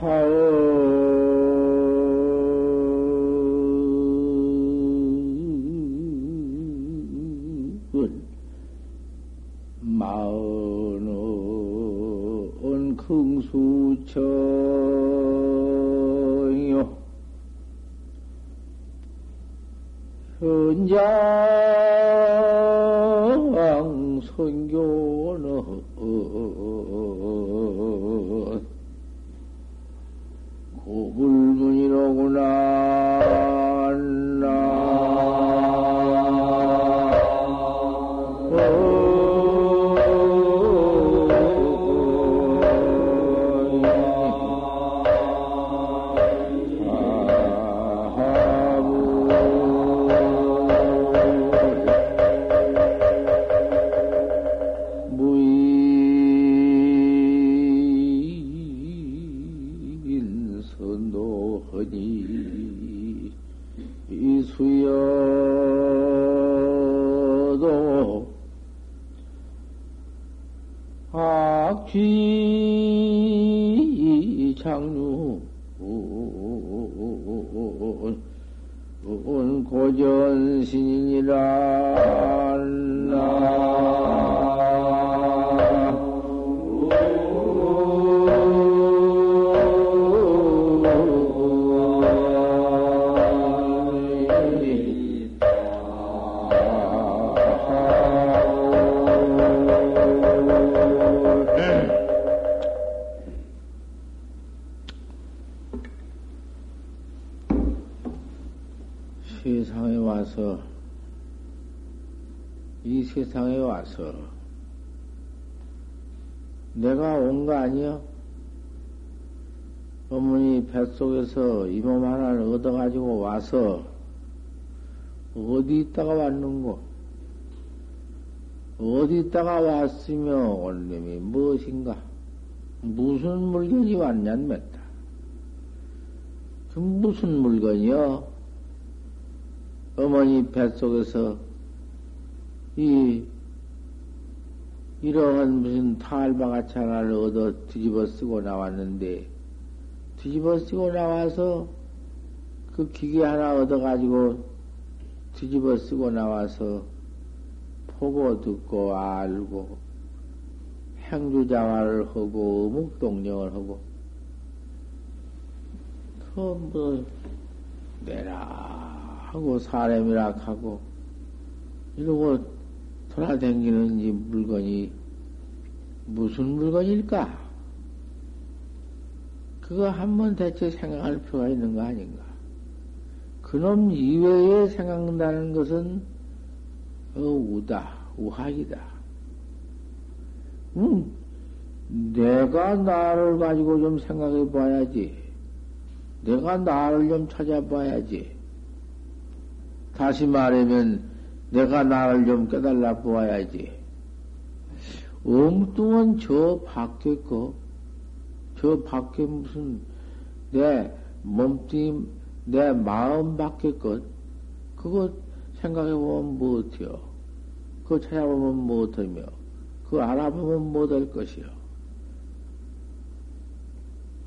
사은 마흔은 긍수처요. 현장 신이라 세상에 와서 내가 온 거 아니여? 어머니 뱃속에서 이 몸 하나를 얻어가지고 와서 어디 있다가 왔는고? 어디 있다가 왔으며 온 놈이 무엇인가? 무슨 물건이 왔냔 맺다. 그 무슨 물건이여? 어머니 뱃속에서 이 이러한 무슨 탈바가치 하나를 얻어 뒤집어 쓰고 나왔는데 뒤집어 쓰고 나와서 그 기계 하나 얻어 가지고 뒤집어 쓰고 나와서 보고 듣고 알고 행주자화를 하고 묵동령을 하고 그뭐 내라 하고 사람이라 하고 이러고 돌아다니는 이 물건이 무슨 물건일까? 그거 한 번 대체 생각할 필요가 있는 거 아닌가? 그놈 이외에 생각난다는 것은 어, 우다, 우학이다. 음, 내가 나를 가지고 좀 생각해 봐야지. 내가 나를 좀 찾아봐야지. 다시 말하면 내가 나를 좀 깨달아 보아야지. 엉뚱한 저 밖에 거, 저 밖에 무슨 내 몸뚱이, 내 마음 밖에 것, 그거 생각해보면 못해요. 그거 찾아보면 못하며, 그거 알아보면 못할 것이요.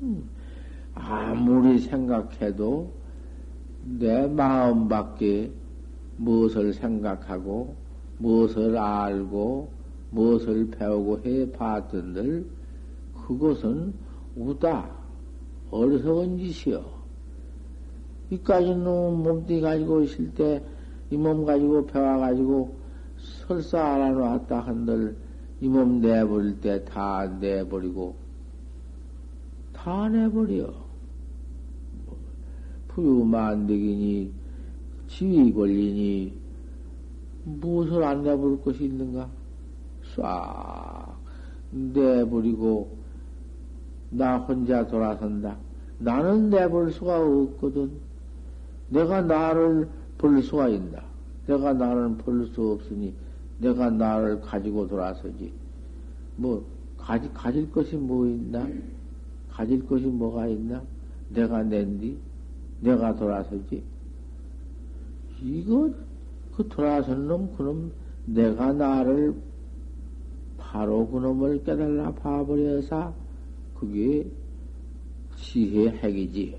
음, 아무리 생각해도 내 마음 밖에 무엇을 생각하고, 무엇을 알고, 무엇을 배우고 해 봤던들, 그것은 우다, 어리석은 짓이요. 이까지는 몸뚱이 가지고 있을 때, 이 몸 가지고 배워 가지고 설사 알아놨다 한들, 이 몸 내버릴 때 다 내버리고, 다 내버려. 부유만득이니, 지위 권리니, 무엇을 안 내버릴 것이 있는가? 싹 내버리고, 나 혼자 돌아선다. 나는 내버릴 수가 없거든. 내가 나를 볼 수가 있나? 내가 나를 볼수 없으니, 내가 나를 가지고 돌아서지. 뭐, 가지, 가질 것이 뭐 있나? 가질 것이 뭐가 있나? 내가 낸디? 내가 돌아서지? 이거, 그 돌아선 놈, 그놈, 내가 나를 바로 그놈을 깨달아 봐버려서, 그게 지혜 핵이지.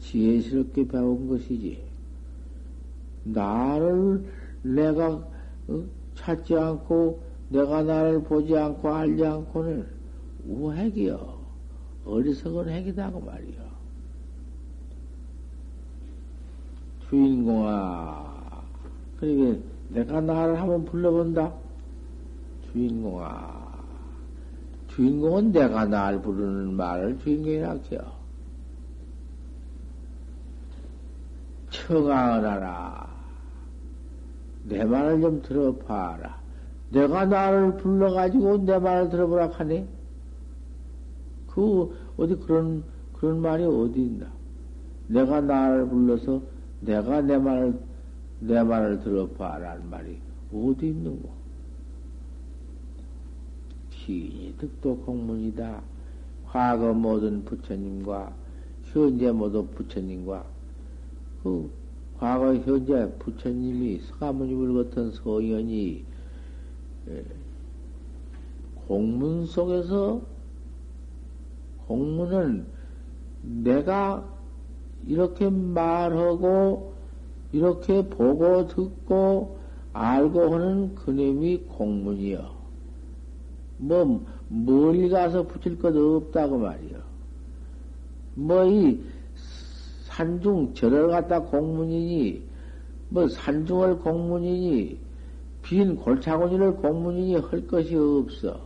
지혜스럽게 배운 것이지. 나를 내가 어, 찾지 않고 내가 나를 보지 않고 알지 않고는 우핵이요. 어리석은 핵이다 그 말이요. 주인공아. 그러게 내가 나를 한번 불러본다. 주인공아. 주인공은 내가 나를 부르는 말을 주인공이라 해요. 청하하라. 내 말을 좀 들어봐라. 내가 나를 불러가지고 내 말을 들어보라 하네? 그, 어디 그런, 그런 말이 어디 있나? 내가 나를 불러서 내가 내 말을, 내 말을 들어봐라는 말이 어디 있는고? 시인이 득도 공문이다. 과거 모든 부처님과 현재 모든 부처님과 그 과거 현재 부처님이 서가모님을 같은 서연이 예, 공문 속에서 공문은 내가 이렇게 말하고 이렇게 보고 듣고 알고 하는 그놈이 공문이요. 뭐 멀리 가서 붙일 것 없다고 말이요. 뭐 이 산중 절을 갖다 공문이니 뭐 산중을 공문이니 빈 골차고니를 공문이니 할 것이 없어.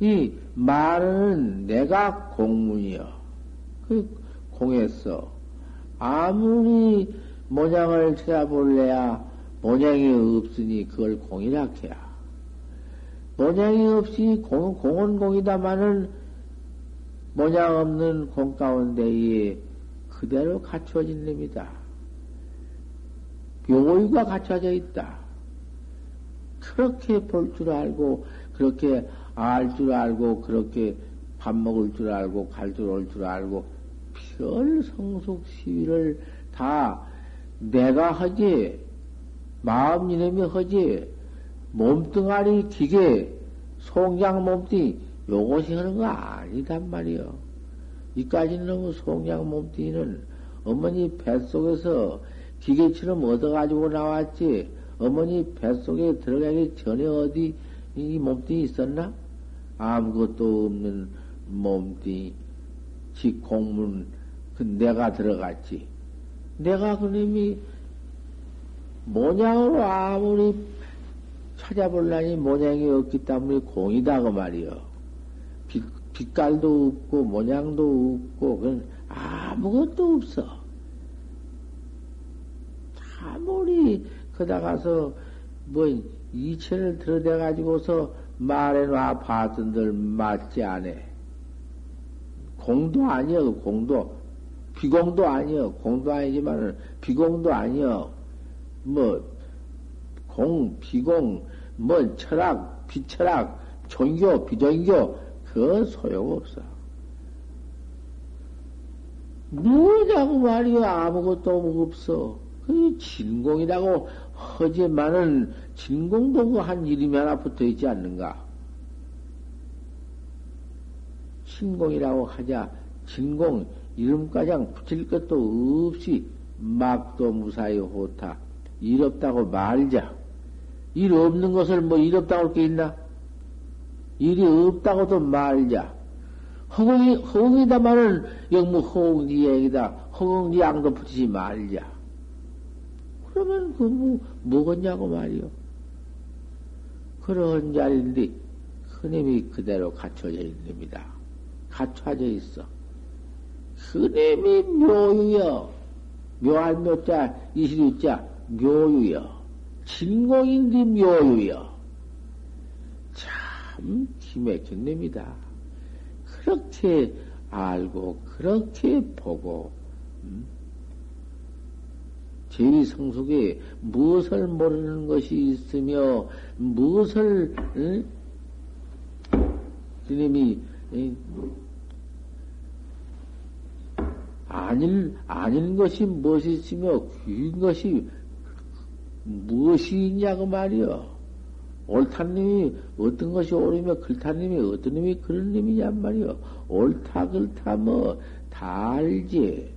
이 말은 내가 공문이여. 그 공했어. 아무리 모양을 찾아볼래야 모양이 없으니 그걸 공이라 해야. 모양이 없이 공, 공은 공이다마는 모양 없는 공 가운데에 그대로 갖춰진 놈이다. 묘의가 갖춰져 있다. 그렇게 볼 줄 알고, 그렇게 알 줄 알고, 그렇게 밥 먹을 줄 알고, 갈 줄 올 줄 알고, 별 성숙 시위를 다 내가 하지, 마음 이놈이 하지, 몸뚱아리 기계, 송장 몸뚱이, 요것이 하는 거 아니단 말이요. 이까지는 너무 송양 몸뚱이는 어머니 뱃속에서 기계처럼 얻어가지고 나왔지, 어머니 뱃속에 들어가기 전에 어디 이 몸뚱이 있었나? 아무것도 없는 몸뚱이, 직공문, 그 내가 들어갔지. 내가 그놈이 모양으로 아무리 찾아볼라니 모양이 없기 때문에 공이다 그 말이요. 빛깔도 없고 모양도 없고 그건 아무것도 없어. 아무리 거다 가서 뭐 이체를 들어대 가지고서 말해놔 봤던들 맞지 않아. 공도 아니여 공도 비공도 아니여 공도 아니지만은 비공도 아니여 뭐 공 비공 뭐 철학 비철학 종교 비종교 그 소용없어. 뭐냐고 말이야. 아무것도 없어. 그 진공이라고 하지만은 진공도 그 한 이름이 하나 붙어 있지 않는가? 진공이라고 하자 진공 이름가장 붙일 것도 없이 막도 무사히 호타 일 없다고 말자. 일 없는 것을 뭐 일 없다고 할 게 있나? 일이 없다고도 말자. 허공이, 허공이다마는 영무 허공지 얘기다. 허공지 양도 붙이지 말자. 그러면 그 뭐, 뭐겠냐고 말이요. 그런 자리인데, 그님이 그대로 갖춰져 있는 겁니다. 갖춰져 있어. 그님이 묘유여. 묘한 묘자, 이시류자, 묘유여. 진공인데 묘유여. 참 기맥힌 놈이다. 그렇게 알고, 그렇게 보고, 음? 제위성속에 무엇을 모르는 것이 있으며, 무엇을, 응? 스님이, 응? 아닐, 아닌 것이 무엇이 있으며, 귀인 것이 무엇이 있냐고 말이요. 옳다는 놈이 어떤 것이 옳으며 그렇다는 놈이 어떤 놈이 그런 놈이냔 말이요. 옳다, 그렇다, 뭐, 다 알지.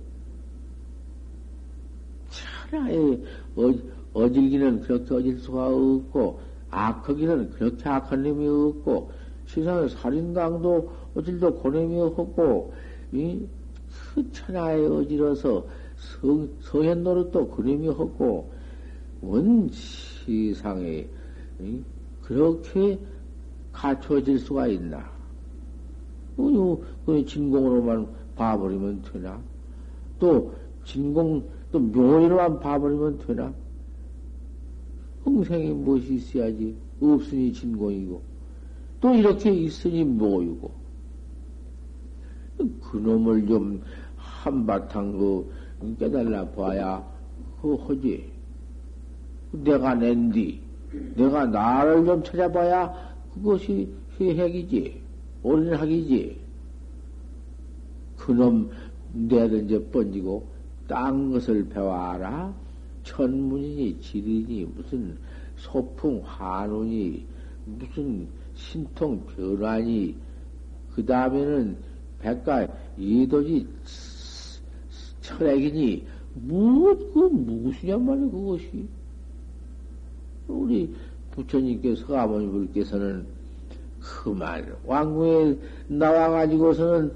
차라리 어, 어질기는 그렇게 어질 수가 없고, 악하기는 그렇게 악한 놈이 없고, 세상에 살인강도 어질도 고놈이 없고, 이, 그 천하에 어지러서 성, 성현 노릇도 그놈이 없고, 원 세상에, 이, 그렇게 갖춰질 수가 있나? 그, 그 진공으로만 봐버리면 되나? 또, 진공, 또 묘리로만 봐버리면 되나? 흥생이 무엇이 있어야지? 없으니 진공이고, 또 이렇게 있으니 묘이고, 그놈을 좀 한바탕 그 깨달라 봐야 그 허지. 내가 낸뒤 내가 나를 좀 찾아봐야 그것이 해핵이지, 옳은 학이지. 그놈 내든지 번지고 딴 것을 배워라. 천문이니 지리니 무슨 소풍 환운이 무슨 신통 변환이 그 다음에는 백가 이도지 철학이니 무엇 그 무엇이냔 말이야 그것이 우리 부처님께서 아버님께서는 그말 왕궁에 나와가지고서는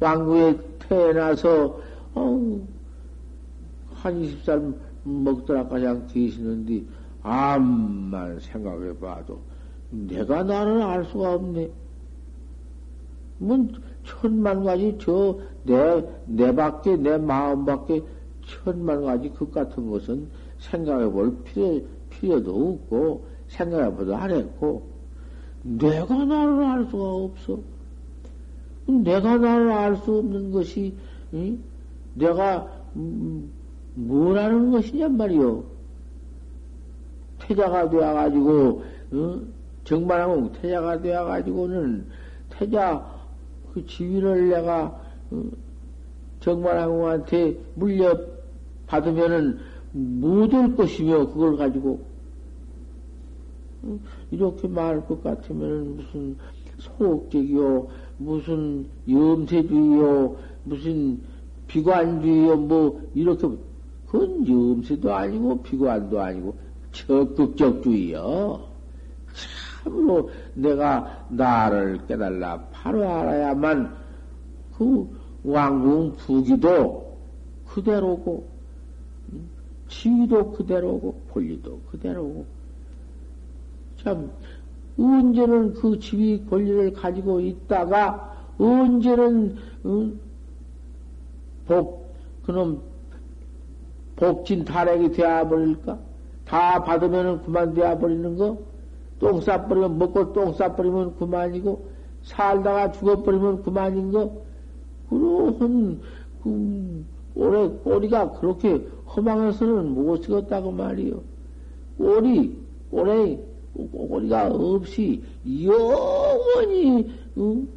왕궁에 태어나서 어, 한 20살 먹더라 가장 계시는데 암만 생각해봐도 내가 나를 알 수가 없네. 뭐 천만 가지 저 내 내 밖에 내 마음 밖에 천만 가지 그 같은 것은 생각해 볼 필요 필요도 없고 생각해 보도 안 했고 내가 나를 알 수가 없어. 내가 나를 알 수 없는 것이 응? 내가 음, 뭐라는 것이냔 말이요. 태자가 되어가지고 응? 정말하고 태자가 되어가지고는 태자 그 지위를 내가 응? 정말하고한테 물려 받으면은 묻을 것이며 그걸 가지고 이렇게 말할 것 같으면 무슨 소극적이요, 무슨 염세주의요, 무슨 비관주의요, 뭐 이렇게 그건 염세도 아니고 비관도 아니고 적극적주의요. 참으로 내가 나를 깨달라 바로 알아야만 그 왕궁 부기도 그대로고 지위도 그대로고 권리도 그대로고 참, 언제는 그 지위 권리를 가지고 있다가, 언제는, 응? 복, 그놈, 복진 탈핵이 되어버릴까? 다 받으면은 그만 되어버리는 거? 똥 싸버리면, 먹고 똥 싸버리면 그만이고, 살다가 죽어버리면 그만인 거? 그러한, 그, 올해 꼬리가 그렇게 허망해서는 못 쓰겠다고 말이요. 꼬리, 꼬리, 꼬리가 없이 영원히 응?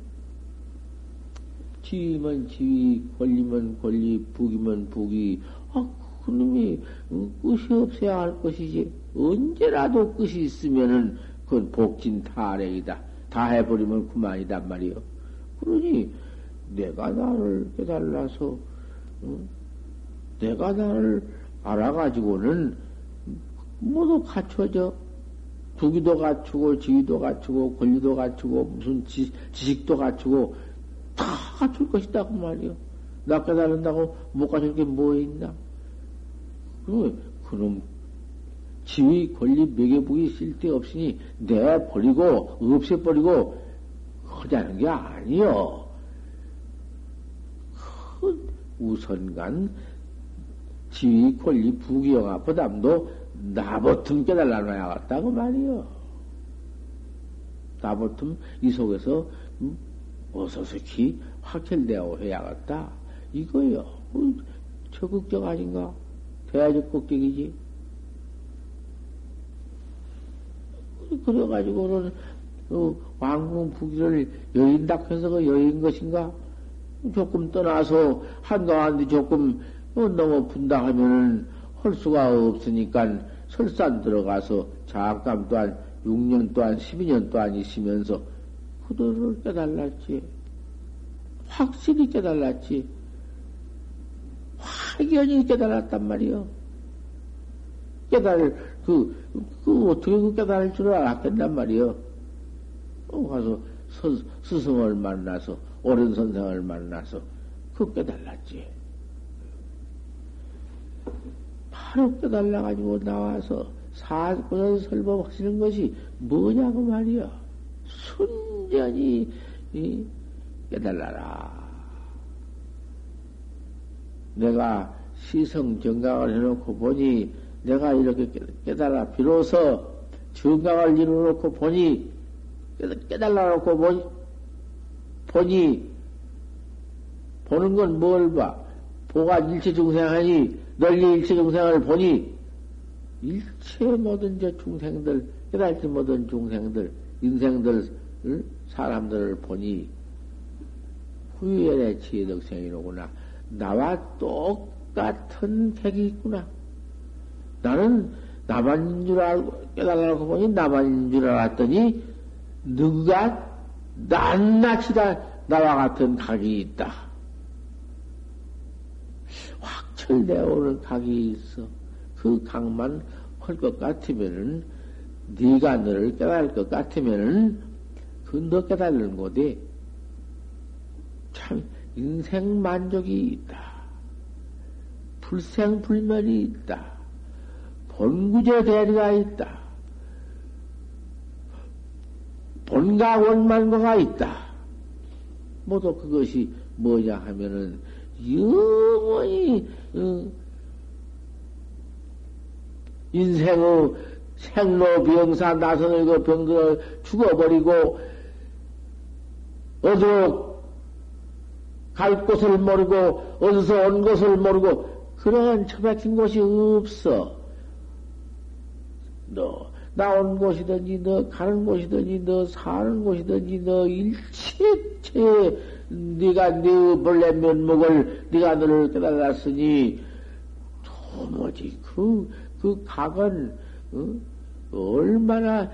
지위면 지위, 권리면 권리, 북이면 북이 아 그놈이 응? 끝이 없어야 할 것이지 언제라도 끝이 있으면은 그건 복진 타락이다. 다 해버리면 그만이단 말이요. 그러니 내가 나를 깨달라서 응? 내가 나를 알아가지고는 모두 갖춰져. 부기도 갖추고, 지위도 갖추고, 권리도 갖추고, 무슨 지, 식도 갖추고, 다 갖출 것이다, 그 말이요. 나 깨달은다고 못 갖출 게 뭐 있나? 그, 그놈, 지위, 권리, 매개북이 쓸데없으니 내버리고, 없애버리고, 하자는 게 아니요. 그 우선간 지위, 권리, 부기영화 부담도 나보틈 깨달아놔야겠다고 말이요. 나보틈 이 속에서 음, 어서서히 확철되어 해야겠다. 이거요. 어, 적극적 아닌가? 대적극적이지. 그래가지고는 어, 왕궁 부기를 여인답해서 그 여인 것인가? 조금 떠나서 한동안 조금 어, 너무 분당하면은 할 수가 없으니까 설산 들어가서 잠깐 또한 6년 동안, 12년 동안 있으면서 그들을 깨달았지. 확실히 깨달았지. 확연히 깨달았단 말이요. 깨달을, 그, 그, 어떻게 그 깨달을 줄 알았겠단 말이요. 어, 가서 서, 스승을 만나서, 옳은 선생을 만나서, 그 깨달았지. 바로 깨달아가지고 나와서 사고를 설법하시는 것이 뭐냐고 말이야. 순전히 깨달아라. 내가 시성 정강을 해놓고 보니 내가 이렇게 깨달아 비로소 정강을 이루놓고 보니 깨달아 놓고 보니 보니 보는 건 뭘 봐? 보가 일체 중생하니 널리 일체 중생을 보니 일체 모든 저 중생들 깨달지 모든 중생들 인생들 사람들을 보니 후연의 지혜덕생이로구나. 나와 똑같은 객이 있구나. 나는 나만인 줄 알고 깨달아놓고 보니 나만인 줄 알았더니 누가 낱낱이 다 나와 같은 각이 있다. 확철되어 오는 각이 있어. 그 각만 할 것 같으면은 네가 너를 깨달을 것 같으면은 그 너 깨달는 곳에 참 인생 만족이 있다. 불생불멸이 있다. 본구제 대리가 있다. 본가 원만과가 있다. 모두 그것이 뭐냐 하면은 영원히 어, 인생의 생로 병사 나선을 그 병들어 죽어버리고 어디로 갈 곳을 모르고 어디서 온 것을 모르고 그러한 처박힌 곳이 없어. 너 나온 곳이든지 너 가는 곳이든지 너 사는 곳이든지 너 일체체 네가 네 본래 면목을 네가 너를 깨달았으니 도무지 그, 그 각은 어? 얼마나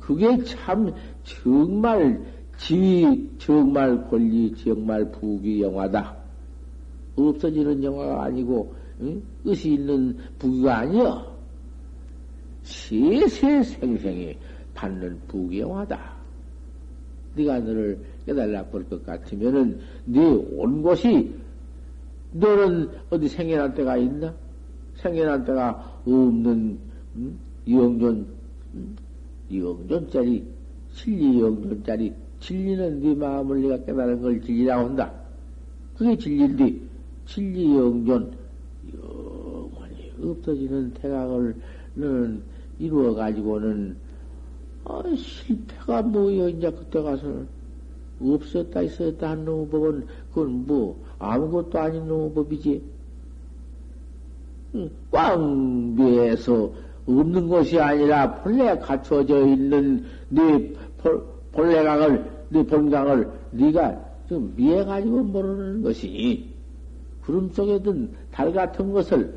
그게 참 정말 지위 정말 권리 정말 부귀 영화다. 없어지는 영화가 아니고 응? 뜻이 있는 부귀가 아니여. 세세 생생히 받는 부귀 영화다. 네가 너를 깨달아 볼 것 같으면은 네 온 곳이 너는 어디 생겨난 때가 있나? 생겨난 때가 없는 음? 영존 음? 영존짜리 진리 영존짜리 진리는 네 마음을 네가 깨달은 걸 진리라고 한다. 그게 진리인데 진리 영존 영원히 없어지는 태각을 는 이루어 가지고는 아, 실패가 뭐여 이제 그때 가서는 없었다 있었다 한 놈의 법은 그건 뭐 아무것도 아닌 놈의 법이지. 꽝비에서 없는 것이 아니라 본래 갖춰져 있는 네 본래강을 네 본강을 네가 좀 미해 가지고 모르는 것이니 구름 속에 든 달 같은 것을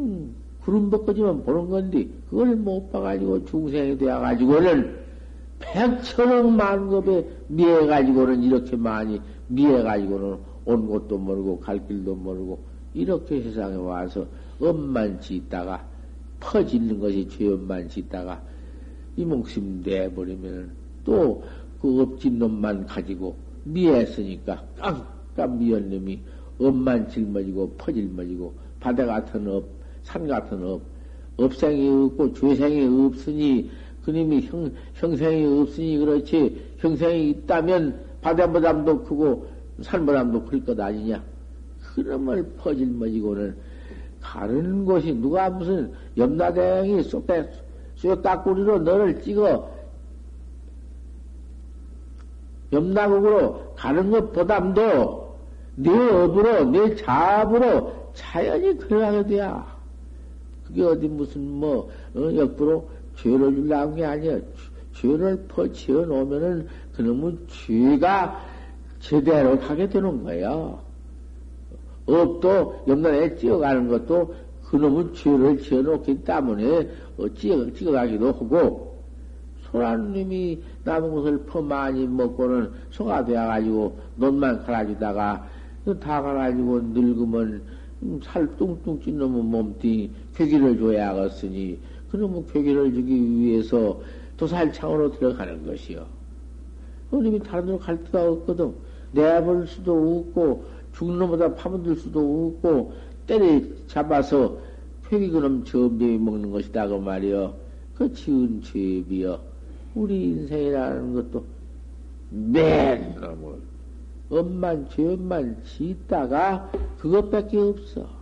음, 구름 벗겨지면 보는 건데 그걸 못 봐가지고 중생이 되어가지고는 백천억 만급에 미해가지고는 이렇게 많이 미해가지고는 온 곳도 모르고 갈 길도 모르고 이렇게 세상에 와서 엄만 짓다가 퍼지는 것이 죄업만 짓다가 이 목숨 내버리면 또 그 업진 놈만 가지고 미했으니까 깜깜 미연 놈이 업만 짊어지고 퍼질머지고 바다 같은 업, 산 같은 업, 업생이 없고 죄생이 없으니 그님이 형, 형생이 없으니 그렇지 형생이 있다면 바다보담도 크고 산보담도 클 것 아니냐? 그놈을 퍼질머지고는 가는 곳이 누가 무슨 염라대왕이 쏙대 쇠깍구리로 너를 찍어 염라국으로 가는 것보담도 내 업으로 내 자업으로 자연히 그러하게 돼야 그게 어디 무슨 뭐 어, 역부로 죄를 주려는 게 아니야 죄를 퍼치어 놓으면은 그놈은 죄가 제대로 가게 되는 거야. 업도 염라에 찍어가는 것도 그놈은 죄를 지어놓기 때문에 어찌 찍어가기도 하고, 소란님이 남은 것을 더 많이 먹고는 소가 되어가지고 논만 갈아주다가 다 갈아지고 늙으면 살 뚱뚱 찐 놈은 몸뚱이 괴기를 줘야 하겠으니 그놈은 괴기를 주기 위해서 도살창으로 들어가는 것이요. 그놈이 다른 데로 갈 데가 없거든. 내볼 수도 없고 죽는 놈보다 파묻을 수도 없고 때려 잡아서 괴기 그놈 점점이 먹는 것이다 그 말이여. 그 지은 죄비여. 우리 인생이라는 것도 맨 놈을 엄만 죄만 짓다가 그것밖에 없어.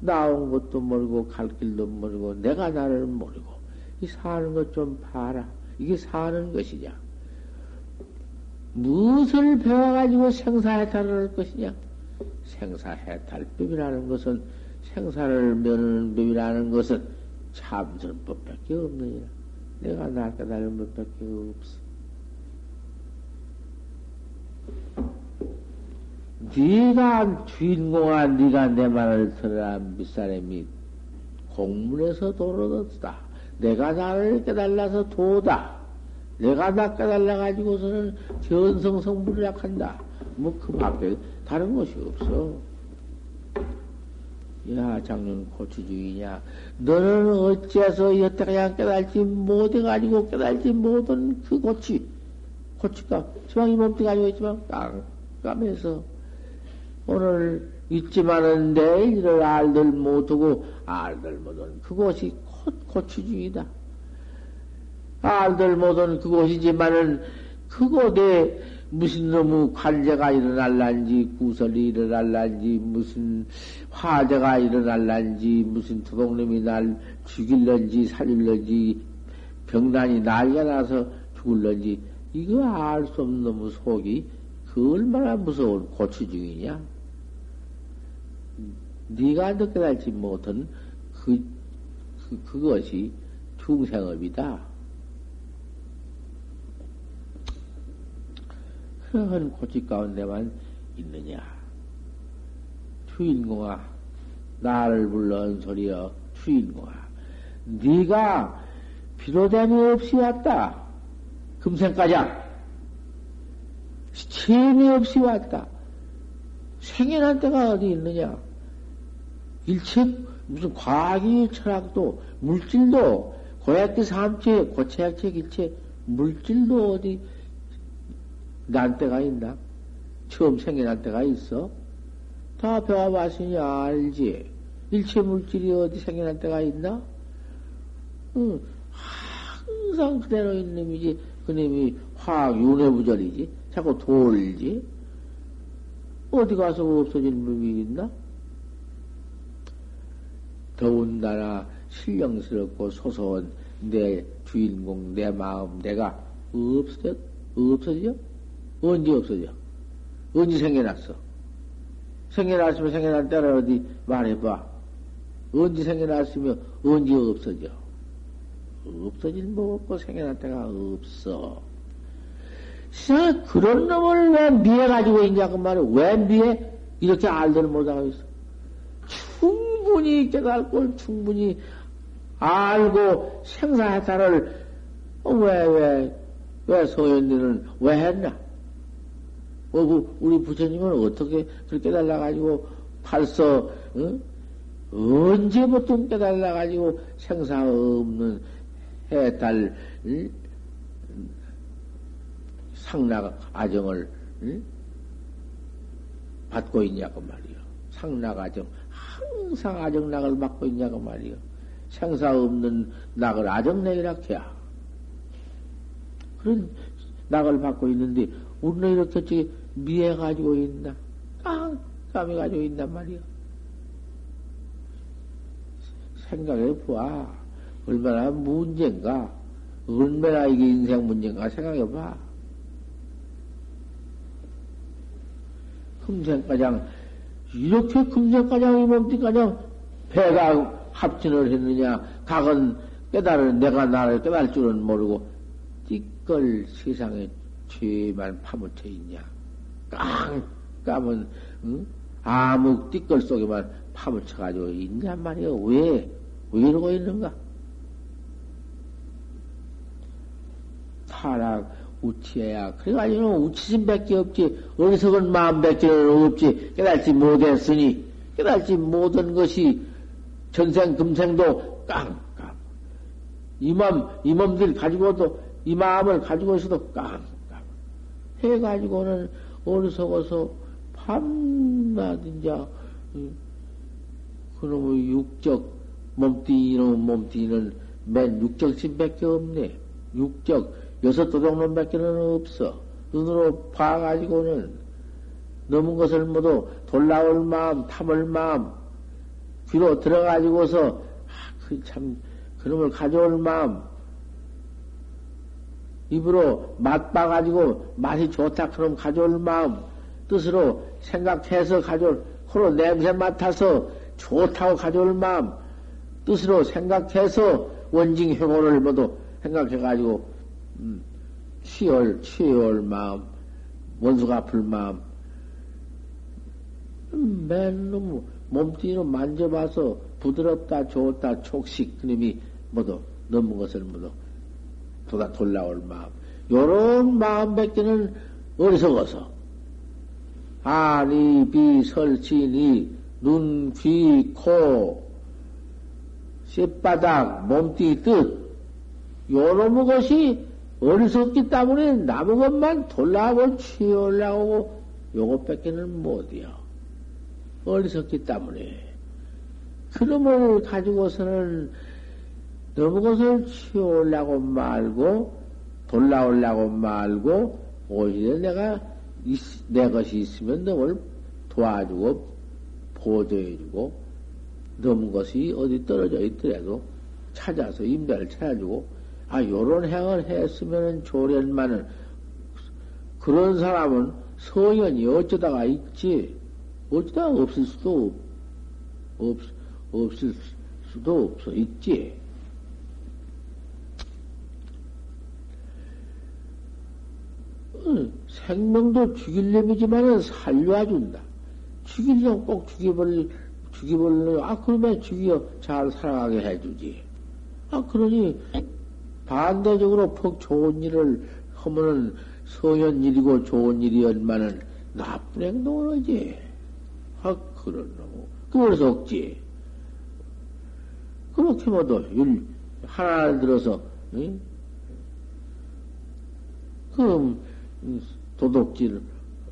나온 것도 모르고 갈 길도 모르고 내가 나를 모르고 이 사는 것 좀 봐라. 이게 사는 것이냐? 무엇을 배워가지고 생사해탈을 할 것이냐? 생사해탈법이라는 것은 생사를 면하는 법이라는 것은 참선법밖에 없느니라. 내가 나 깨달은 법밖에 없어. 네가 주인공아 네가 내 말을 들어라 밑사람이 공문에서 도로뒀다. 내가 나를 깨달라서 도다. 내가 나 깨달라 가지고서는 견성 성불이약한다. 뭐 그 밖에 다른 것이 없어. 야, 장년 고추주의냐? 너는 어째서 여태 그냥 깨달지 못해 가지고 깨달지 못한 그 고치. 고치가, 지방이 몸뚱 가지고 있지만, 깜깜해서 오늘 있지만은 내일을 알들 못하고 알들 못한 그곳이 고추주의다. 알들 못한 그곳이지만은 그곳에 무슨 너무 관제가 일어날란지, 구설이 일어날란지, 무슨 화재가 일어날란지, 무슨 두목놈이 날 죽일런지, 살릴런지, 병난이 난리가 나서 죽을런지, 이거 알 수 없는 너무 속이 그 얼마나 무서운 고추 중이냐? 네가 늦게 달지 못한 그, 그, 그것이 중생업이다. 그런 고치 가운데만 있느냐. 주인공아, 나를 불러온 소리여, 주인공아. 네가 비로됨이 없이 왔다. 금생가장. 시험이 없이 왔다. 생연한 때가 어디 있느냐? 일체 무슨 과학이 철학도 물질도 고약기 삼체 고체약체 일체 물질도 어디 난 때가 있나? 처음 생겨난 때가 있어? 다 배워봤으니 알지. 일체 물질이 어디 생겨난 때가 있나? 응. 항상 그대로 있는 놈이지. 그 놈이 화학 윤회부절이지. 자꾸 돌지. 어디 가서 없어진 놈이 있나? 더군다나 신령스럽고 소소한 내 주인공, 내 마음, 내가 없어져? 없어져? 언제 없어져? 언제 생겨났어? 생겨났으면 생겨날 때를 어디 말해봐. 언제 생겨났으면 언제 없어져? 없어질 뭐 없고 생겨날 때가 없어. 자, 그런 놈을 왜 미해 가지고 있냐, 그 말을. 왜 미해? 이렇게 알들 못하고 있어. 충분히 깨달고 충분히 알고 생사해탈을 왜, 왜, 왜 소연들은 왜 했나? 어, 그 우리 부처님은 어떻게 그렇게 달라가지고 벌써, 어? 언제부터 깨달아가지고 생사 없는 해탈, 응? 상락 아정을, 응? 받고 있냐고 말이요. 상락 아정. 항상 아정락을 받고 있냐고 말이요. 생사 없는 낙을 아정락이라 해야. 그런 낙을 받고 있는데, 우리는 이렇게 미해가지고 있나? 깜깜해가지고 있단 말이요. 생각해 봐. 얼마나 문제인가? 얼마나 이게 인생 문제인가 생각해 봐. 금생가장 이렇게 금생가장 이 몸뚱가장 배가 합진을 했느냐? 각은 깨달은 내가 나를 깨달을 줄은 모르고 띠걸 세상에 죄만 파묻혀 있냐? 깜깜은 응? 암흑 띠걸 속에만 파묻혀 가지고 있냔 말이요. 왜? 왜 이러고 있는가? 타락, 우치해야. 그래가지고 우치심 밖에 없지. 어리석은 마음 밖에 없지. 깨달지 못했으니, 깨달지 못한 것이 전생, 금생도 깡깡. 이 마음, 이 몸들 가지고도, 이 마음을 가지고 있어도 깡깡. 해가지고는 어리석어서 밤낮, 이제, 그놈의 육적, 몸띠, 이놈 몸띠는 맨 육적심밖에 없네. 육적, 여섯 도둑놈밖에는 없어. 눈으로 봐가지고는 넘은 것을 모두 돌라올 마음, 탐을 마음, 귀로 들어가지고서, 아, 그 참, 그놈을 가져올 마음, 입으로 맛봐가지고 맛이 좋다 그럼 가져올 마음, 뜻으로 생각해서 가져올, 코로 냄새 맡아서 좋다고 가져올 마음, 뜻으로 생각해서 원징 회고를 모두 생각해가지고, 음, 취할, 취할 마음, 원수가 아플 마음, 음, 맨놈 몸뚱이로 만져봐서 부드럽다, 좋다, 촉식, 그놈이 모두 넘은 것을 모두 도다 돌라올 마음. 요런 마음 밖에는 어리석어서. 아니, 비, 설치니, 눈, 귀, 코, 쇳바닥, 몸뚱이 뜻, 요런 것이 어리석기 때문에 남은 것만 돌라고 취하려고 요것밖에는 못이요. 어리석기 때문에. 그놈을 가지고서는 너무 것을 치우려고 말고, 돌라오려고 말고, 오히려 내가, 내 것이 있으면 너를 도와주고, 보조해주고, 넘은 것이 어디 떨어져 있더라도 찾아서 임자를 찾아주고, 아, 요런 행을 했으면 조련만은, 그런 사람은 성현이 어쩌다가 있지, 어쩌다가 없을 수도 없, 없, 없을 수도 없어, 있지. 생명도 죽일려이지만은 살려준다. 죽이려면 꼭 죽여버릴, 죽여버리려, 아, 그러면 죽여 잘 살아가게 해주지. 아, 그러니, 반대적으로 퍽 좋은 일을 하면은 성현 일이고 좋은 일이었만은 나쁜 행동을 하지. 아, 그런 놈. 그걸 속지. 그렇게 뭐도 율, 하나 들어서, 응? 그럼, 도둑질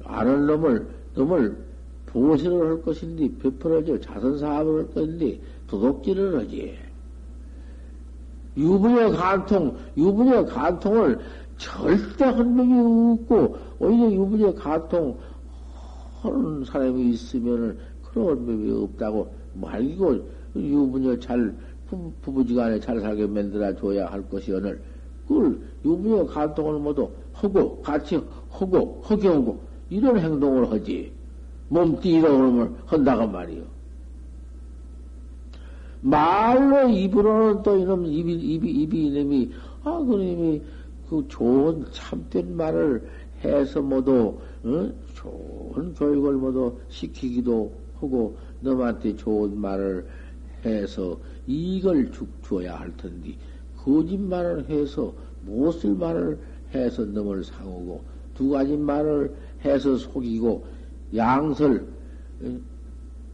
아는 놈을, 놈을 보시를 할 것인데, 베풀어줘. 자선사업을 할 것인데, 도둑질을 하지. 유부녀 간통, 유부녀 간통을 절대 한 명이 없고, 오히려 유부녀 간통 하는 사람이 있으면은 그런 법이 없다고 말고, 유부녀 잘, 부부지간에 잘 살게 만들어 줘야 할 것이 오늘, 그걸 유부녀 간통을 모두 하고, 같이 하고, 하게 하고, 이런 행동을 하지. 몸띠 이런 걸 한다고 말이요. 말로 입으로는 또 이놈, 입이, 입이, 입이 이놈이, 아, 그놈이 그 좋은 참된 말을 해서 모두, 어? 좋은 교육을 모두 시키기도 하고, 너한테 좋은 말을 해서 이걸 죽 줘야 할 텐데, 거짓말을 해서, 못쓸 말을 해서 너을 상하고, 두 가지 말을 해서 속이고, 양설,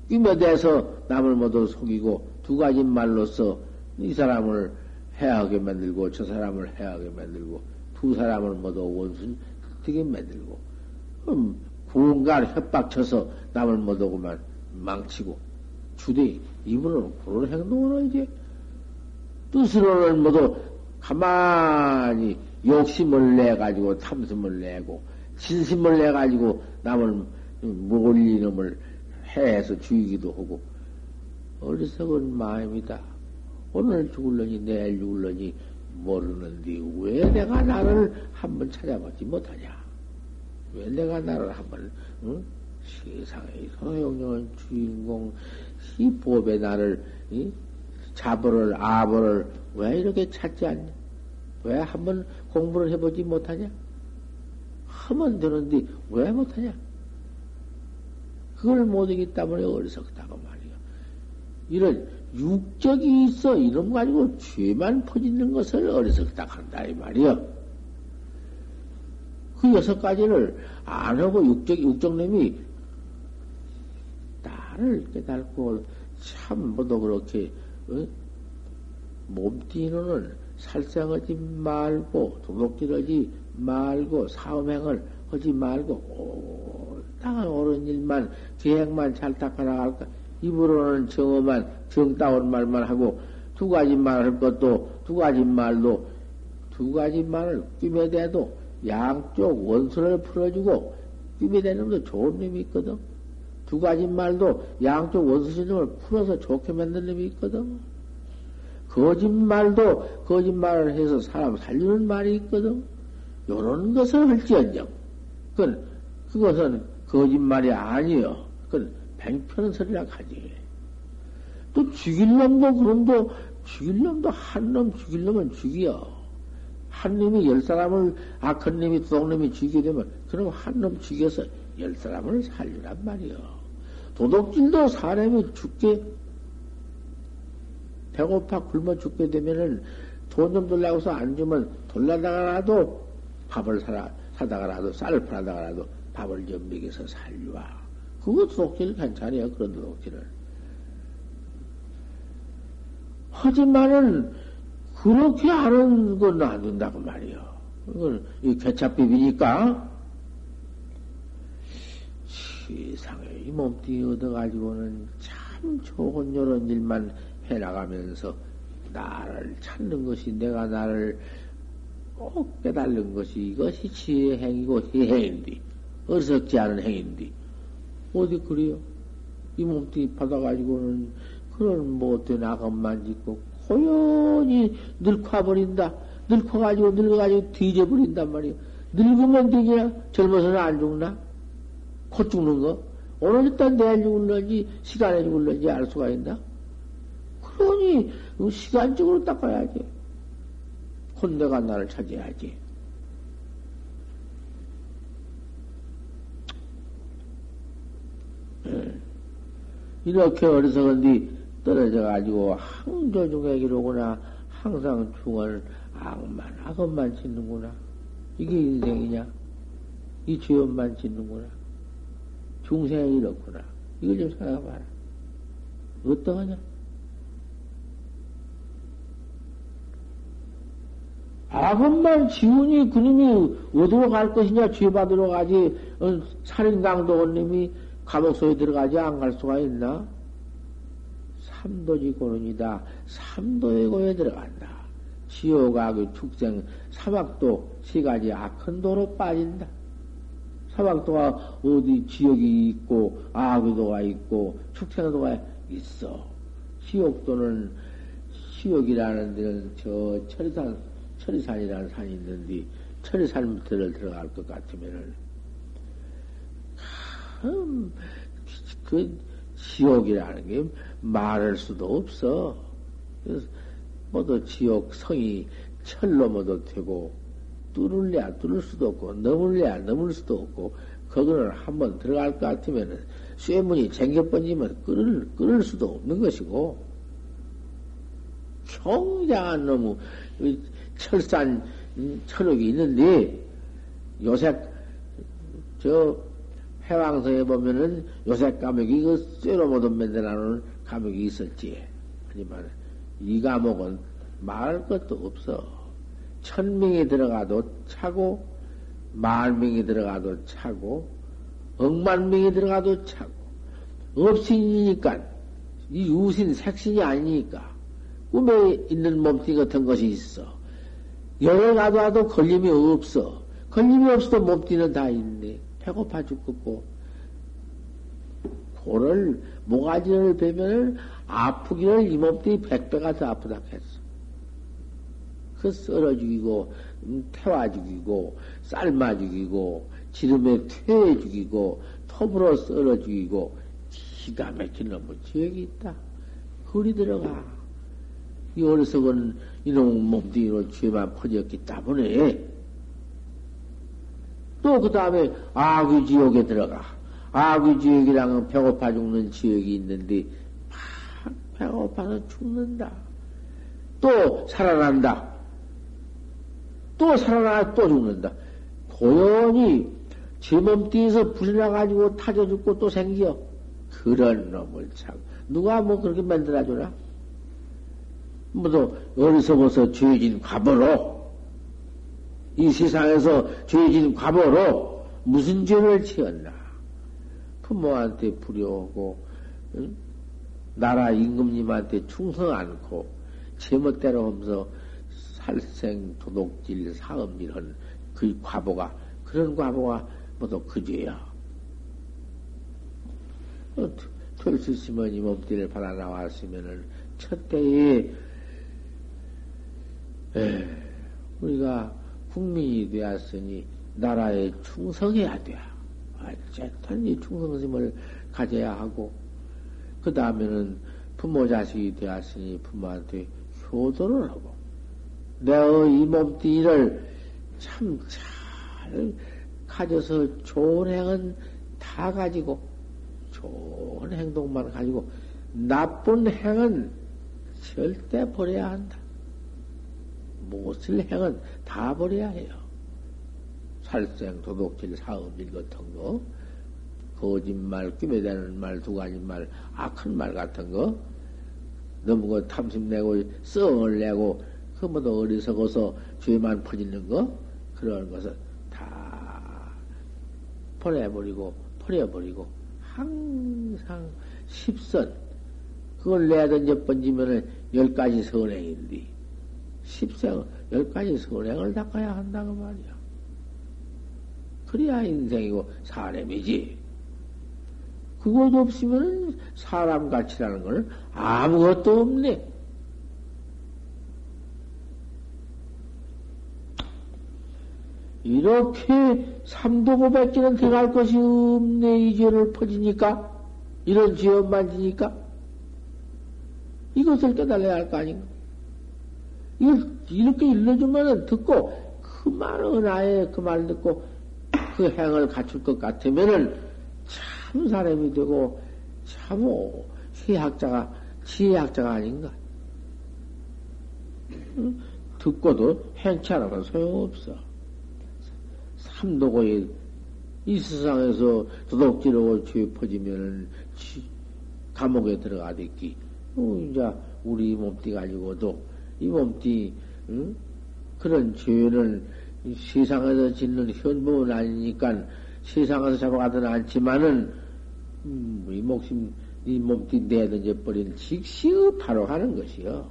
끼며 대서 남을 모두 속이고, 두 가지 말로써 이 사람을 해하게 만들고, 저 사람을 해하게 만들고, 두 사람을 모두 원순 되게 만들고, 음, 구운갈 협박쳐서 남을 그만 망치고, 주대, 이분은 그런 행동을 이제, 뜻으로는 모두 가만히 욕심을 내가지고 탐심을 내고 진심을 내가지고 남을 몰리 놈을 해서 죽이기도 하고 어리석은 마음이다. 오늘 죽을러니 내일 죽을러니 모르는데 왜 내가 나를 한번 찾아보지 못하냐? 왜 내가 나를 한번 응? 세상의 소용령은 주인공 이 법에 나를 이? 자보를 아보를 왜 이렇게 찾지 않냐? 왜 한번 공부를 해보지 못하냐? 하면 되는데 왜 못하냐? 그걸 못하기 때문에 어리석다고 말이야. 이런 육적이 있어 이놈 가지고 죄만 퍼지는 것을 어리석다 한다 이 말이여. 그 여섯 가지를 안 하고 육적 육적놈이 나를 깨닫고 참 뭐도 그렇게 어? 몸띠는 살생하지 말고 도둑질하지 말고 사음행을 하지 말고 땅한 옳은 일만 계획만 잘 닦아 나갈까 입으로는 정어만 정다운 말만 하고 두 가지 말할 것도 두 가지 말도 두 가지 말을 끼매 대도 양쪽 원수를 풀어주고 끼매 대는 것도 좋은 놈이 있거든. 두 가지 말도 양쪽 원수 신념을 풀어서 좋게 만든 놈이 있거든. 거짓말도 거짓말을 해서 사람 살리는 말이 있거든. 요런 것을 할지언정. 그건, 그것은 거짓말이 아니여. 그건 뱅편은 소리라 하지. 또 죽일 놈도 그놈도 죽일 놈도 한 놈 죽일 놈은 죽여. 한 놈이 열 사람을 악한 놈이 도둑놈이 죽이게 되면 그럼 한 놈 죽여서 열 사람을 살리란 말이여. 도둑질도 사람이 죽게 배고파 굶어 죽게 되면은 돈 좀 돌라고서 안 주면 돌라다가라도 밥을 사다가라도 쌀을 팔아다가라도 밥을 좀 먹여서 살려와. 그거 도둑질 괜찮아요. 그런 도둑질을. 하지만은 그렇게 하는 건 안 된다고 말이요. 이건 이 개차비비니까 세상에 이 몸뚱이 얻어가지고는 참 좋은 요런 일만 해나가면서 나를 찾는 것이 내가 나를 꼭 깨달는 것이 이것이 지혜의 행이고 희행인디 어리석지 않은 행인디 어디 그래요? 이 몸뚱이 받아가지고는 그런 못된 악업만 짓고 고연히 늙어버린다. 늙어가지고 늙어가지고 뒤져버린단 말이야. 늙으면 되냐? 젊어서는 안 죽나? 곧 죽는 거? 오늘 일단 내일 죽을런지 시간에 죽을런지 알 수가 있나? 그러니 시간적으로 닦아야지. 혼내가 나를 찾아야지. 이렇게 어리석은디 떨어져 가지고 항조중에기로구나. 항상 중을 악만 악업만 짓는구나. 이게 인생이냐? 이 죄업만 짓는구나. 중생이 이렇구나. 이걸 좀 생각해봐라. 어떠하냐? 악업만 지우니 그놈이 어디로 갈 것이냐? 죄 받으러 가지. 어, 살인강도 온님이 감옥 소에 들어가지 안 갈 수가 있나? 삼도지 고른이다. 삼도의 고에 들어간다. 지옥악의 축생, 사막도 세 가지 악한 도로 빠진다. 사막도가 어디 지역이 있고, 악의 도가 있고, 축생도가 있어. 지옥도는, 지옥이라는 데는 저 철산, 철이산이라는 산이 있는데, 철이산부터를 들어갈 것 같으면은, 참, 그, 지옥이라는 게 말할 수도 없어. 모두 지옥 성이 철로 모두 되고, 뚫을래야 뚫을 수도 없고, 넘을래야 넘을 수도 없고, 거기를 한번 들어갈 것 같으면은, 쇠문이 쟁겨 번지면 끊을, 끊을 수도 없는 것이고, 평장한 놈의 철산 철옥이 있는데, 요새, 저, 해왕성에 보면은 요새 까먹이 그 쇠로 모든 만들어놓은 감옥이 있었지. 하지만 이 감옥은 말할 것도 없어. 천 명이 들어가도 차고, 만 명이 들어가도 차고, 억만 명이 들어가도 차고, 없신이니까, 이 유신 색신이 아니니까, 꿈에 있는 몸뚱이 같은 것이 있어. 여러 가도 와도 걸림이 없어. 걸림이 없어도 몸뚱이는 다 있네. 배고파 죽겠고, 고를, 모가지를 베면 아프기를 이 몸뚱이 백배가 더 아프다 했어. 그 썰어 죽이고, 음, 태워 죽이고, 삶아 죽이고, 지름에 퇴해 죽이고, 톱으로 썰어 죽이고, 기가 막힌 놈의 지역이 있다. 그리 들어가. 이 어리석은 이놈 몸뚱이로 죄만 퍼졌기 때문에, 또 그 다음에 악의 지옥에 들어가. 악의 지옥이랑은 배고파 죽는 지옥이 있는데, 배가 고파서 죽는다. 또 살아난다. 또 살아나 또 죽는다. 고연히 제 몸뚱이에서 불이 나가지고 타져 죽고 또 생겨. 그런 놈을 참. 누가 뭐 그렇게 만들어주나? 뭐도 어리석어서 죄진 과보로, 이 세상에서 죄진 과보로 무슨 죄를 지었나? 부모한테 불효하고, 응? 나라 임금님한테 충성 않고, 제멋대로 하면서 살생, 도둑질, 사음질 한그 과보가, 그런 과보가 모두 그 죄야. 어, 있으면 이 몸띠를 받아 나왔으면은, 첫 때에, 에, 우리가 국민이 되었으니, 나라에 충성해야 돼. 어쨌든 이 충성심을 가져야 하고, 그 다음에는 부모 자식이 되었으니 부모한테 효도를 하고, 내의 이 몸띠를 참 잘 가져서 좋은 행은 다 가지고, 좋은 행동만 가지고, 나쁜 행은 절대 버려야 한다. 못쓸 행은 다 버려야 해요. 살생, 도둑질, 사음질 같은 거, 거짓말, 끼매대는 말, 두 가지 말, 악한 말 같은 거, 너무 그 탐심 내고, 썽을 내고, 그 뭐도 어리석어서 죄만 퍼지는 거, 그런 것을 다 버려버리고, 버려버리고, 항상 십선, 그걸 내야던 몇 번지면은 열 가지 선행인데, 십생, 열 가지 선행을 닦아야 한다고 말이야. 그래야 인생이고 사람이지. 그것 없으면 사람 가치라는 걸 아무것도 없네. 이렇게 삼도고백기는 들어갈 것이 없네. 이 죄를 퍼지니까? 이런 죄업만 지니까? 이것을 깨달아야 할 거 아닌가? 이렇게 일러주면 듣고, 그 말은 아예 그말 듣고, 그 행을 갖출 것 같으면은 참 사람이 되고 참 희학자가 지혜학자가 아닌가. 듣고도 행치 않으면 소용없어. 삼도고의 이 세상에서 도둑질하고 죄 퍼지면은 감옥에 들어가겠기. 어, 이제 우리 몸띠 가지고도 이 몸띠 응? 그런 죄는 세상에서 짓는 현범은 아니니까 세상에서 잡아가든 않지만은 음, 이 목숨 이 몸띠 내던져 버린 직시의 바로 하는 것이요.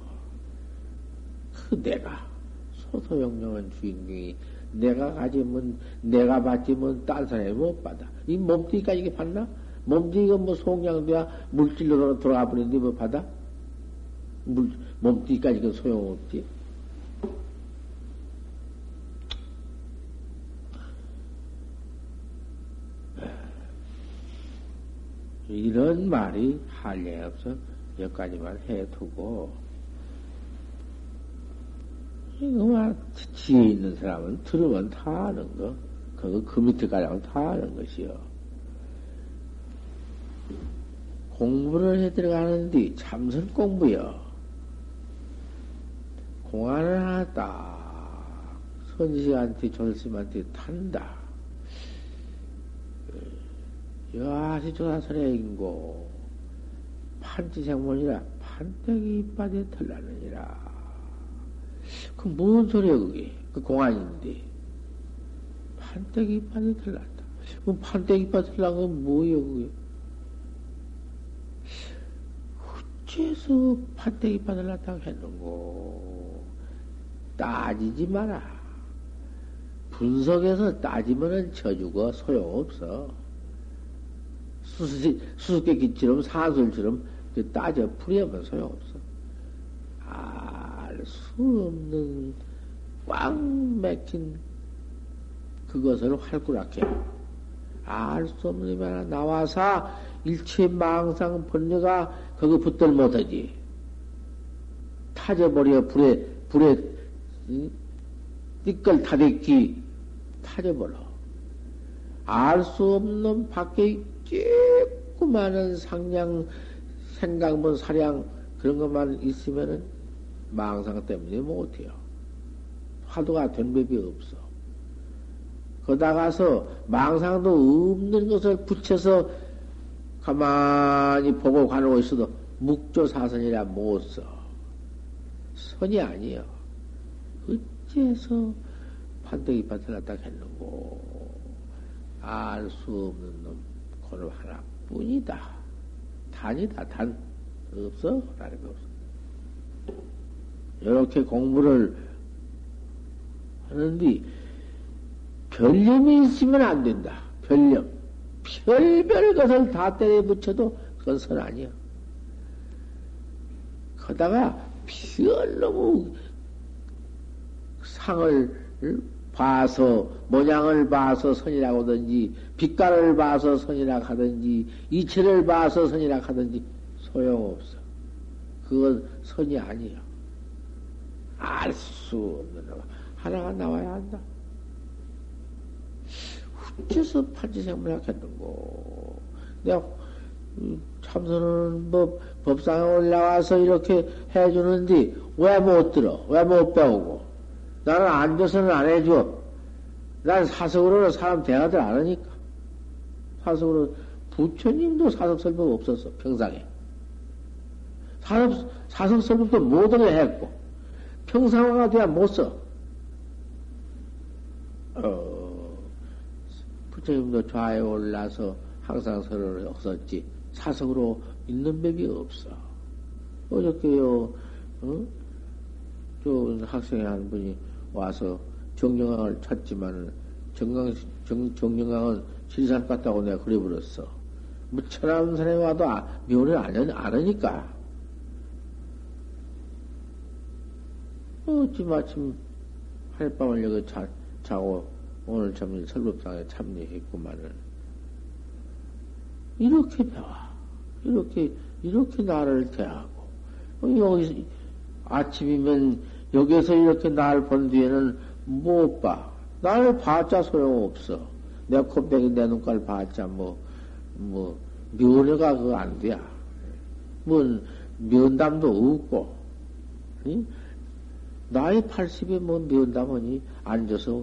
그 내가 소소영령한 주인공이 내가 가지면 내가 받지면 딴 사람이 못 받아. 이 몸띠까지 이게 받나? 몸띠가 뭐 송양돼야 물질로 돌아가 버리는데 뭐 받아? 물, 몸띠까지 그 소용없지. 이런 말이 할례 없어 여기까지만 해두고 이거 말 지혜 있는 사람은 들으면 다 아는 거 그거 그 밑에까지 하면 다 아는 것이요. 공부를 해 들어가는데 참선 공부요. 공안을 하나 딱 선지한테 졸심한테 탄다 여하시 조사설의 인고 판지생물이라 판때기 이빠에 털나느니라. 그 무슨 소리야 그게? 그 공안인데 판때기 이빠에 털났다. 그럼 판때기 이빠에 털난 건 뭐예요 그게? 어째서 판때기 이빠에 털났다고 했는고? 따지지 마라. 분석해서 따지면은 져주고 소용없어. 수수, 수수께끼처럼 사술처럼 따져 풀이하면 소용없어. 알 수 없는 꽉 막힌 그것을 활구락해. 알 수 없는 말 나와서 일체 망상 번뇌가 거기 붙들 못하지. 타져버려 불에 불에 띠끌 타대기 타져버려. 알 수 없는 밖에 쬐꾸많은 상량, 생각문 사량, 그런 것만 있으면은 망상 때문에 못해요. 화두가 된 법이 없어. 거다가서 망상도 없는 것을 붙여서 가만히 보고 가는 있어도 묵조사선이라 못 써. 선이 아니요. 어째서 판때기 밭을 갖다 했는고 알 수 없는 놈 그놈 하나뿐이다. 단이다 단 없어 라는 거 없어. 이렇게 공부를 하는데 별념이 있으면 안 된다. 별념. 별별 것을 다 때려 붙여도 선 아니야. 거다가 별너무 상을 봐서 모양을 봐서 선이라고 하든지 빛깔을 봐서 선이라 하든지 이체를 봐서 선이라 하든지 소용없어. 그건 선이 아니야. 알 수 없는 하나가 나와야 한다. 어째서 판지생물학했는고? 내가 참선은 법, 법상에 올라와서 이렇게 해주는데 왜 못 들어? 왜 못 배우고? 나는 앉아서는 안 해줘. 난 사석으로는 사람 대하들 안 하니까. 사석으로, 부처님도 사석 설법 없었어, 평상에. 사석, 사석 설법도 모든 게 했고, 평상화가 돼야 못 써. 어, 부처님도 좌에 올라서 항상 서로를 없었지. 사석으로 있는 법이 없어. 어저께요, 어? 저 학생이 한 분이 와서 정영왕을 찾지만 정강, 정, 정영왕은 실산 같다고 내가 그래버렸어. 뭐 천암산에 와도 아, 면을 안, 안 하니까. 어찌 마침 하룻밤을 여기 자, 자고 오늘 참 설법상에 참여했구만은. 이렇게 배워. 이렇게, 이렇게 나를 대하고. 어, 여기, 아침이면 여기서 이렇게 날 본 뒤에는 못 봐. 나를 봤자 소용없어. 내 코빼기 내 눈깔 봤자 뭐, 뭐, 면허가 그거 안 돼. 뭐, 면담도 없고. 응? 나이 80에 뭐 면담하니 앉아서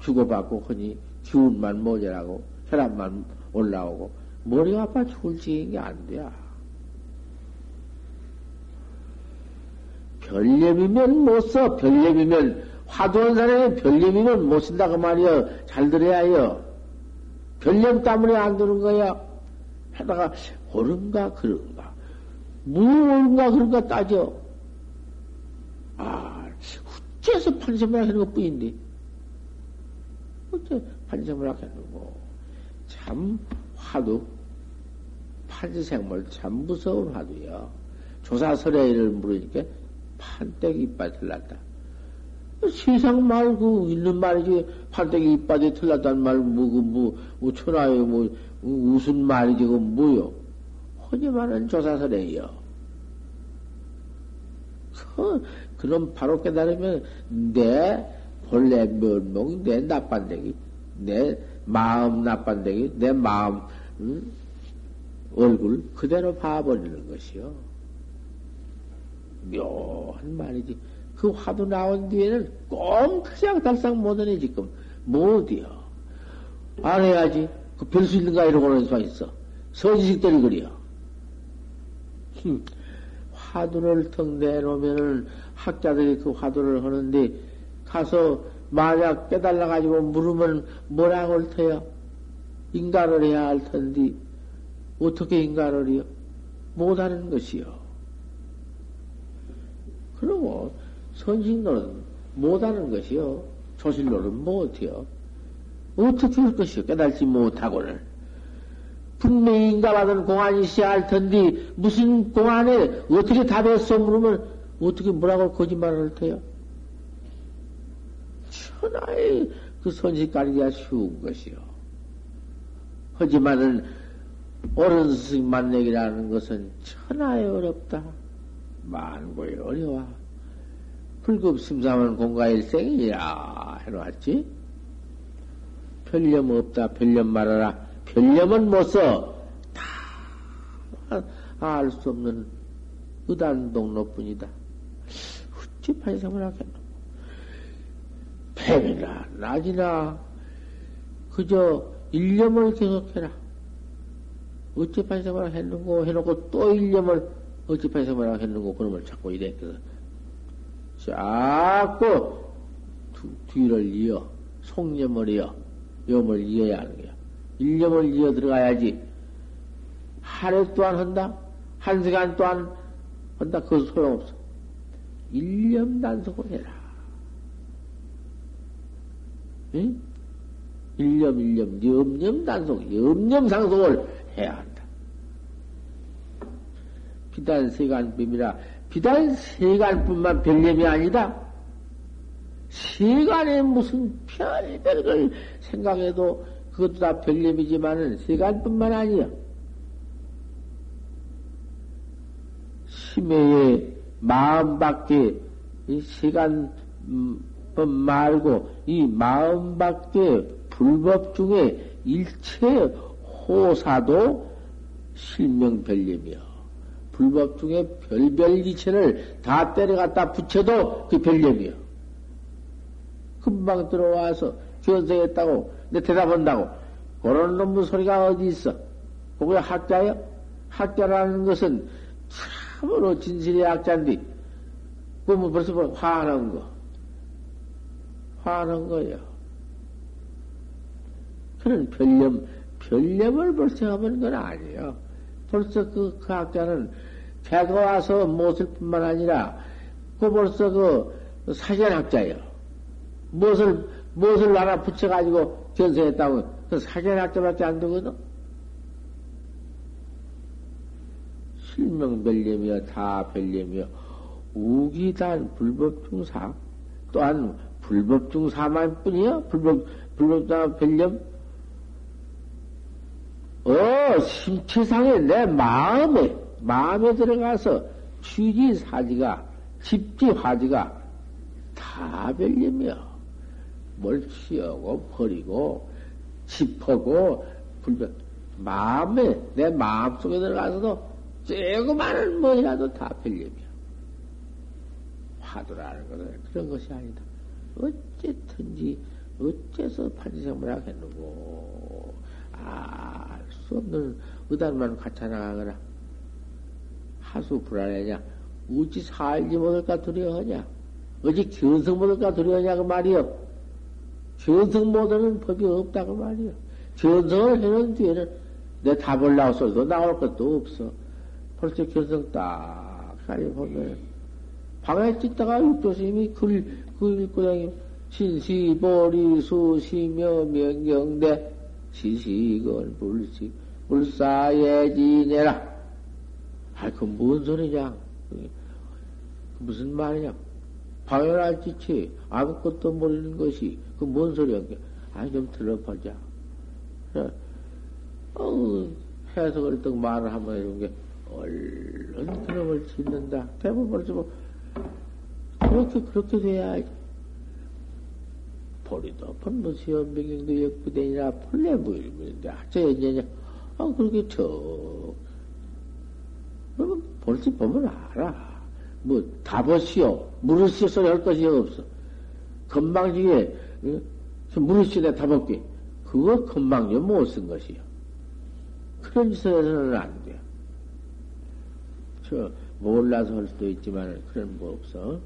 주고받고 하니 기운만 모자라고 혈압만 올라오고 머리가 아파 죽을 지경인 게안 돼. 별념이면 못 써. 별념이면 화두한 사람이 별념이면 못 쓴다 그 말이여. 잘 들어야 해요. 별념 때문에 안 되는 거야. 하다가 옳은가 그런가 무 옳은가 그런가 따져. 아, 어째서 판생을 하는 것 뿐인데. 어째 판생을 하는 거고. 참 화두, 판생물 참 무서운 화두야. 조사설의를 물으니까 판때기 이빨 틀렸다. 세상 말, 그, 있는 말이지, 판때기 이빨이 틀렸다는 말, 뭐, 그, 뭐, 뭐, 천하에 뭐, 무슨 말이지, 그, 뭐요? 허니 말은 조사설에요. 그, 그럼 바로 깨달으면, 내 본래 면목, 내 나빤데기, 내 마음 나빤데기, 내 마음, 응? 얼굴 그대로 봐버리는 것이요. 묘한 말이지. 그 화두 나온 뒤에는 꽁크냥 달싹 못하네, 지금. 못이요. 안 해야지. 그 별 수 있는가 이러고는 수 있어. 서지식들이 그래요. 화두를 턱 내놓으면은 학자들이 그 화두를 하는데 가서 만약 깨달아가지고 물으면 뭐라고 할 터요? 인간을 해야 할 텐데 어떻게 인간을 해요? 못하는 것이요. 그러고 선식로는 못하는 것이요. 조실로는 못해요. 어떻게 할 것이요? 깨달지 못하고는. 분명히 인가받은 공안이 있어야 할 텐데, 무슨 공안에 어떻게 답했어? 물으면, 어떻게 뭐라고 거짓말을 할 테요? 천하의 그 선식 가리기가 쉬운 것이요. 하지만은, 옳은 스승 만내기라는 것은 천하에 어렵다. 만고에 어려워. 불급심사면 공가일생이야 해놓았지? 별념 없다. 별념 말하라. 별념은 못 써. 다 알 수 없는 의단동로뿐이다. 어찌 판생을 하겠노? 뱀이나 낮이나 그저 일념을 계속해라. 어찌 판생을 했는고 해놓고 또 일념을 어찌 판생을 했는고 그놈을 자꾸 그 자꾸 뒤를 이어 속념을 이어 염을 이어야 하는 거야. 일념을 이어 들어가야지. 하루 또한 한다. 한 시간 또한 한다. 그거 소용없어. 일념 단속을 해라. 응? 일념, 일념, 염념 단속, 염념 상속을 해야 한다. 비단 세간뿐이라, 비단 세간뿐만 별념이 아니다. 세간에 무슨 별별 걸 생각해도 그것도 다 별념이지만은 세간뿐만 아니야. 심해의 마음 밖에 이 세간 법 말고 이 마음 밖에 불법 중에 일체 호사도 실명별념이요. 불법 중에 별별 이체를 다 때려갖다 붙여도 그 별념이요. 금방 들어와서 견성했다고 내 대답한다고 그런 놈의 소리가 어디 있어? 그게 학자요? 학자라는 것은 참으로 진실의 학자인데 그러면 벌써 뭐 화하는 거 화하는 거예요. 그런 별념 별념을 벌써 하면 건 아니에요. 벌써 그, 그 학자는 배가 와서 못을 뿐만 아니라 그 벌써 그 사견학자예요. 무엇을, 무엇을 하나 붙여가지고 견성했다고 그 사견학자밖에 안 되거든? 실명별념이여 다 별념이여 우기단 불법중사 또한 불법중사만 뿐이야 불법 불법중사 별념 어 신체상에 내 마음에 마음에 들어가서 취지 사지가 집지 화지가 다 별념이야. 뭘 치우고 버리고 짚하고 불변 마음에 내 마음 속에 들어가서도 조그마한 뭐라도 다 별념이야. 화두라는 것은 그런 것이 아니다. 어쨌든지 어째서 판지생물 하겠는고 알 수 없는 의단만 갖춰 나가거라. 하수 불안해냐? 어찌 살지 못할까 두려워하냐? 어찌 견성 못할까 두려워하냐? 그 말이여. 견성 못하는 법이 없다고 말이야. 견성을 해놓은 뒤에는 내 답을 나와서도 나올 것도 없어. 벌써 견성 딱 하니 보면 방에 찍다가 육조스님이 글, 글 읽고 다니 신시, 보리, 수, 시며, 명경대, 시시건, 불시, 불사예지내라. 아, 그뭔 소리냐? 그 무슨 말이냐? 방해할 짓이 아무것도 모르는 것이 그 뭔 소리야? 아니, 좀 들어보자. 어, 해석을 또 말을 한번 해준 게, 얼른 그놈을 짓는다. 대부분 벌써 뭐, 그렇게, 그렇게 돼야지. 보리도 본무시여 명경도 역부대니라 폴레 무일문인데, 하여튼, 이제, 아, 그렇게 저, 그러면 벌써 보면 알아. 뭐, 답엇이요. 물으시오 소리 할 것이 없어. 건방지게 무릇이네 다먹기. 그거 금방요 못 쓴 것이요. 그런 짓을 해서는 안 돼. 저, 몰라서 할 수도 있지만, 그런 뭐 없어.